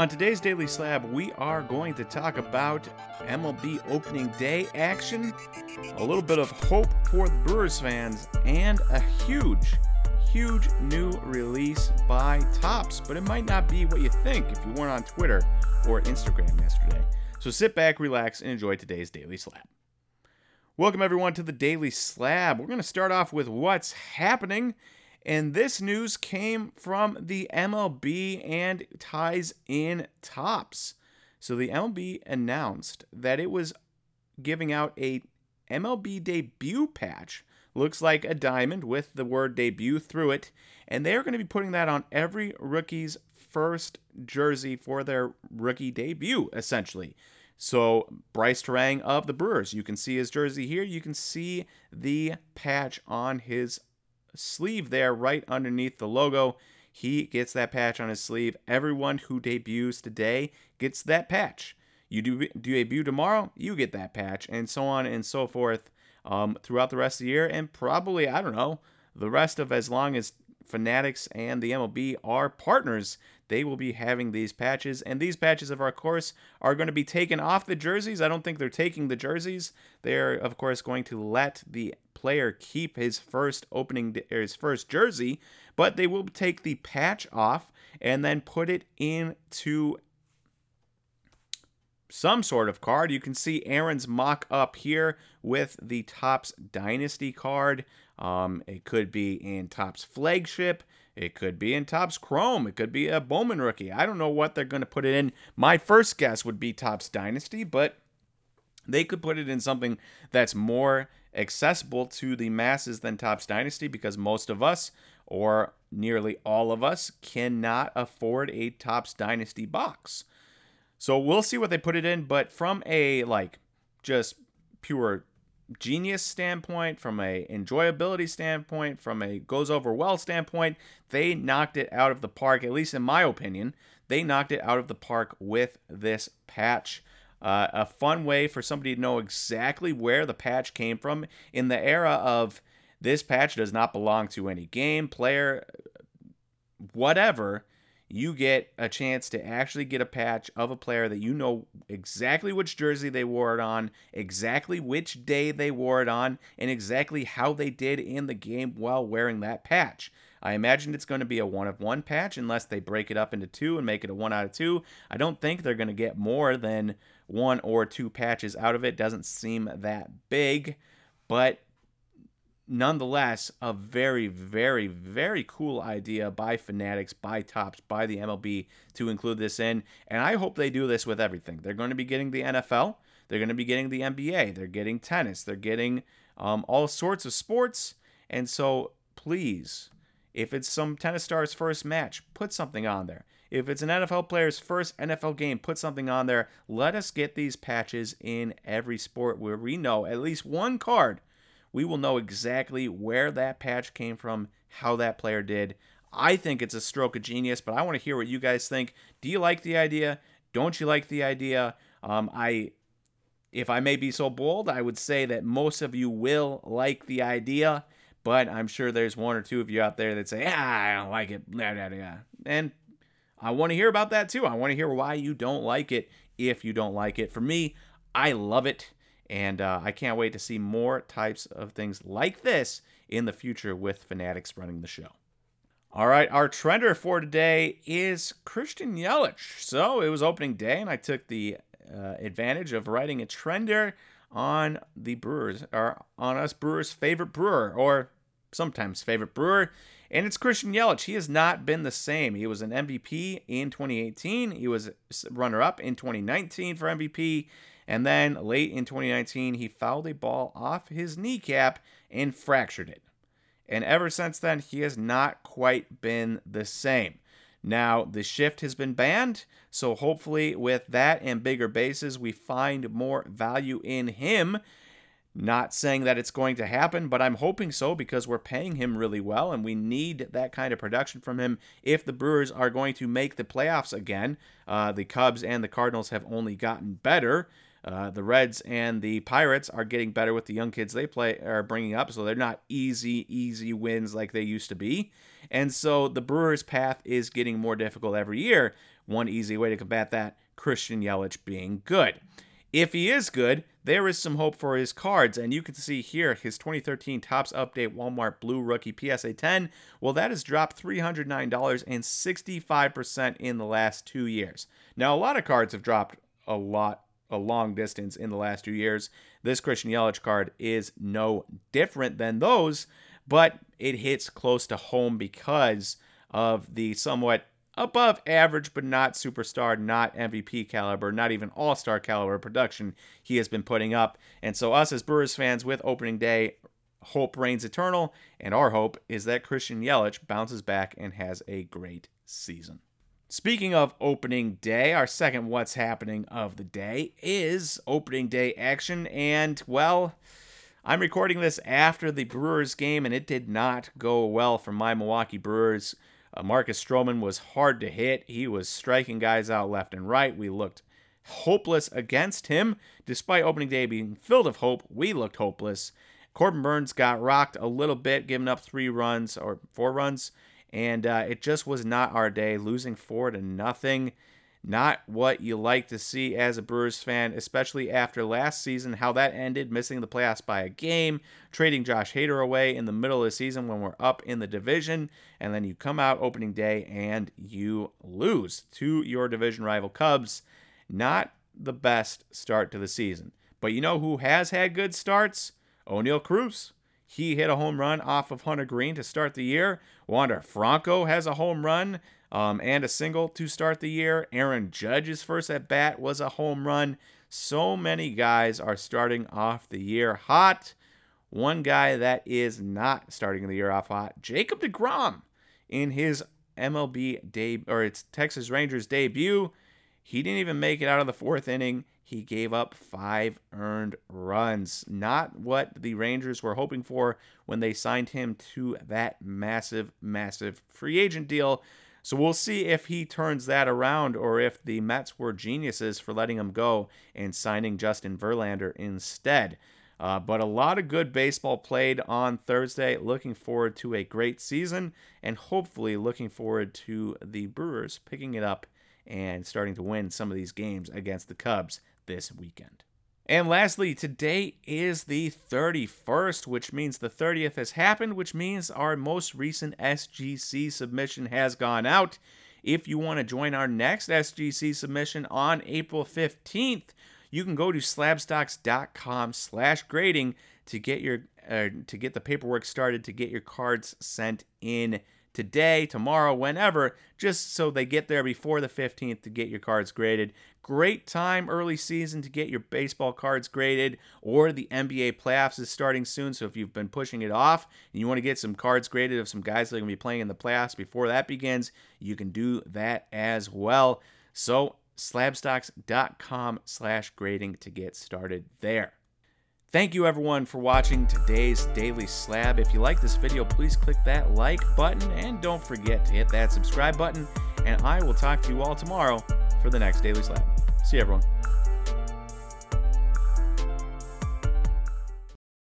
On today's Daily Slab, we are going to talk about MLB opening day action, a little bit of hope for the Brewers fans, and a huge, huge new release by Topps. But it might not be what you think if you weren't on Twitter or Instagram yesterday. So sit back, relax, and enjoy today's Daily Slab. Welcome, everyone, to the Daily Slab. We're going to start off with what's happening and this news came from the MLB and ties in Topps. So the MLB announced that it was giving out a MLB debut patch. Looks like a diamond with the word debut through it. And they're going to be putting that on every rookie's first jersey for their rookie debut, essentially. So Brice Turang of the Brewers, you can see his jersey here. You can see the patch on his sleeve there right underneath the logo. He gets that patch on his sleeve. Everyone who debuts today gets that patch. You do, do debut tomorrow, you get that patch, and so on and so forth um, throughout the rest of the year, and probably, I don't know, the rest of as long as Fanatics and the MLB are partners, they will be having these patches. And these patches, of our course, are going to be taken off the jerseys. I don't think they're taking the jerseys. They're, of course, going to let the player keep his first opening, his first jersey, but they will take the patch off and then put it into some sort of card. You can see Aaron's mock up here with the Topps Dynasty card. Um, it could be in Topps Flagship. It could be in Topps Chrome. It could be a Bowman rookie. I don't know what they're going to put it in. My first guess would be Topps Dynasty, but they could put it in something that's more accessible to the masses than Topps Dynasty because most of us, or nearly all of us, cannot afford a Topps Dynasty box. So we'll see what they put it in, but from a like just pure genius standpoint, from a enjoyability standpoint, from a goes over well standpoint, they knocked it out of the park. At least in my opinion, they knocked it out of the park with this patch. Uh, a fun way for somebody to know exactly where the patch came from in the era of this patch does not belong to any game, player, whatever you get a chance to actually get a patch of a player that you know exactly which jersey they wore it on, exactly which day they wore it on, and exactly how they did in the game while wearing that patch. I imagine it's going to be a one of one patch unless they break it up into two and make it a one out of two. I don't think they're going to get more than one or two patches out of it. Doesn't seem that big, but nonetheless, a very, very, very cool idea by Fanatics, by Topps, by the MLB to include this in. And I hope they do this with everything. They're going to be getting the NFL, they're going to be getting the NBA, they're getting tennis, they're getting um, all sorts of sports. And so, please, if it's some tennis star's first match, put something on there. If it's an NFL player's first NFL game, put something on there. Let us get these patches in every sport where we know at least one card we will know exactly where that patch came from, how that player did. I think it's a stroke of genius, but I want to hear what you guys think. Do you like the idea? Don't you like the idea? Um, I, if I may be so bold, I would say that most of you will like the idea, but I'm sure there's one or two of you out there that say, ah, I don't like it. And I want to hear about that too. I want to hear why you don't like it if you don't like it. For me, I love it. And uh, I can't wait to see more types of things like this in the future with Fanatics running the show. All right, our trender for today is Christian Yelich. So it was opening day, and I took the uh, advantage of writing a trender on the Brewers, or on us Brewers' favorite brewer, or sometimes favorite brewer, and it's Christian Yelich. He has not been the same. He was an MVP in 2018. He was runner up in 2019 for MVP. And then late in 2019, he fouled a ball off his kneecap and fractured it. And ever since then, he has not quite been the same. Now, the shift has been banned, so hopefully, with that and bigger bases, we find more value in him. Not saying that it's going to happen, but I'm hoping so because we're paying him really well and we need that kind of production from him if the Brewers are going to make the playoffs again. Uh, the Cubs and the Cardinals have only gotten better. Uh, the Reds and the Pirates are getting better with the young kids they play are bringing up, so they're not easy, easy wins like they used to be. And so the Brewers' path is getting more difficult every year. One easy way to combat that Christian Yelich being good. If he is good, there is some hope for his cards, and you can see here his 2013 Topps Update Walmart Blue Rookie PSA 10. Well, that has dropped $309 and 65% in the last two years. Now, a lot of cards have dropped a lot, a long distance in the last two years. This Christian Yelich card is no different than those, but it hits close to home because of the somewhat above average, but not superstar, not MVP caliber, not even all star caliber production he has been putting up. And so, us as Brewers fans with opening day, hope reigns eternal. And our hope is that Christian Yelich bounces back and has a great season. Speaking of opening day, our second what's happening of the day is opening day action. And, well, I'm recording this after the Brewers game, and it did not go well for my Milwaukee Brewers. Uh, Marcus Stroman was hard to hit. He was striking guys out left and right. We looked hopeless against him. Despite opening day being filled of hope, we looked hopeless. Corbin Burnes got rocked a little bit, giving up three runs or four runs, and uh, it just was not our day. Losing four to nothing. Not what you like to see as a Brewers fan, especially after last season, how that ended, missing the playoffs by a game, trading Josh Hader away in the middle of the season when we're up in the division, and then you come out opening day and you lose to your division rival Cubs. Not the best start to the season. But you know who has had good starts? Oneil Cruz. He hit a home run off of Hunter Greene to start the year. Wander Franco has a home run um, and a single to start the year. Aaron Judge's first at bat was a home run. So many guys are starting off the year hot. One guy that is not starting the year off hot, Jacob DeGrom, in his MLB debut or its Texas Rangers debut, he didn't even make it out of the fourth inning. He gave up five earned runs. Not what the Rangers were hoping for when they signed him to that massive, massive free agent deal. So we'll see if he turns that around or if the Mets were geniuses for letting him go and signing Justin Verlander instead. Uh, but a lot of good baseball played on Thursday. Looking forward to a great season and hopefully looking forward to the Brewers picking it up and starting to win some of these games against the Cubs this weekend. And lastly, today is the 31st, which means the 30th has happened, which means our most recent SGC submission has gone out. If you want to join our next SGC submission on April 15th, you can go to slabstox.com slash grading to get your uh, to get the paperwork started to get your cards sent in today, tomorrow, whenever, just so they get there before the 15th to get your cards graded. Great time early season to get your baseball cards graded, or the NBA playoffs is starting soon. So if you've been pushing it off and you want to get some cards graded of some guys that are going to be playing in the playoffs before that begins, you can do that as well. So slabstox.com slash grading to get started there. Thank you everyone for watching today's Daily Slab. If you like this video, please click that like button and don't forget to hit that subscribe button. And I will talk to you all tomorrow for the next Daily Slab. See you everyone.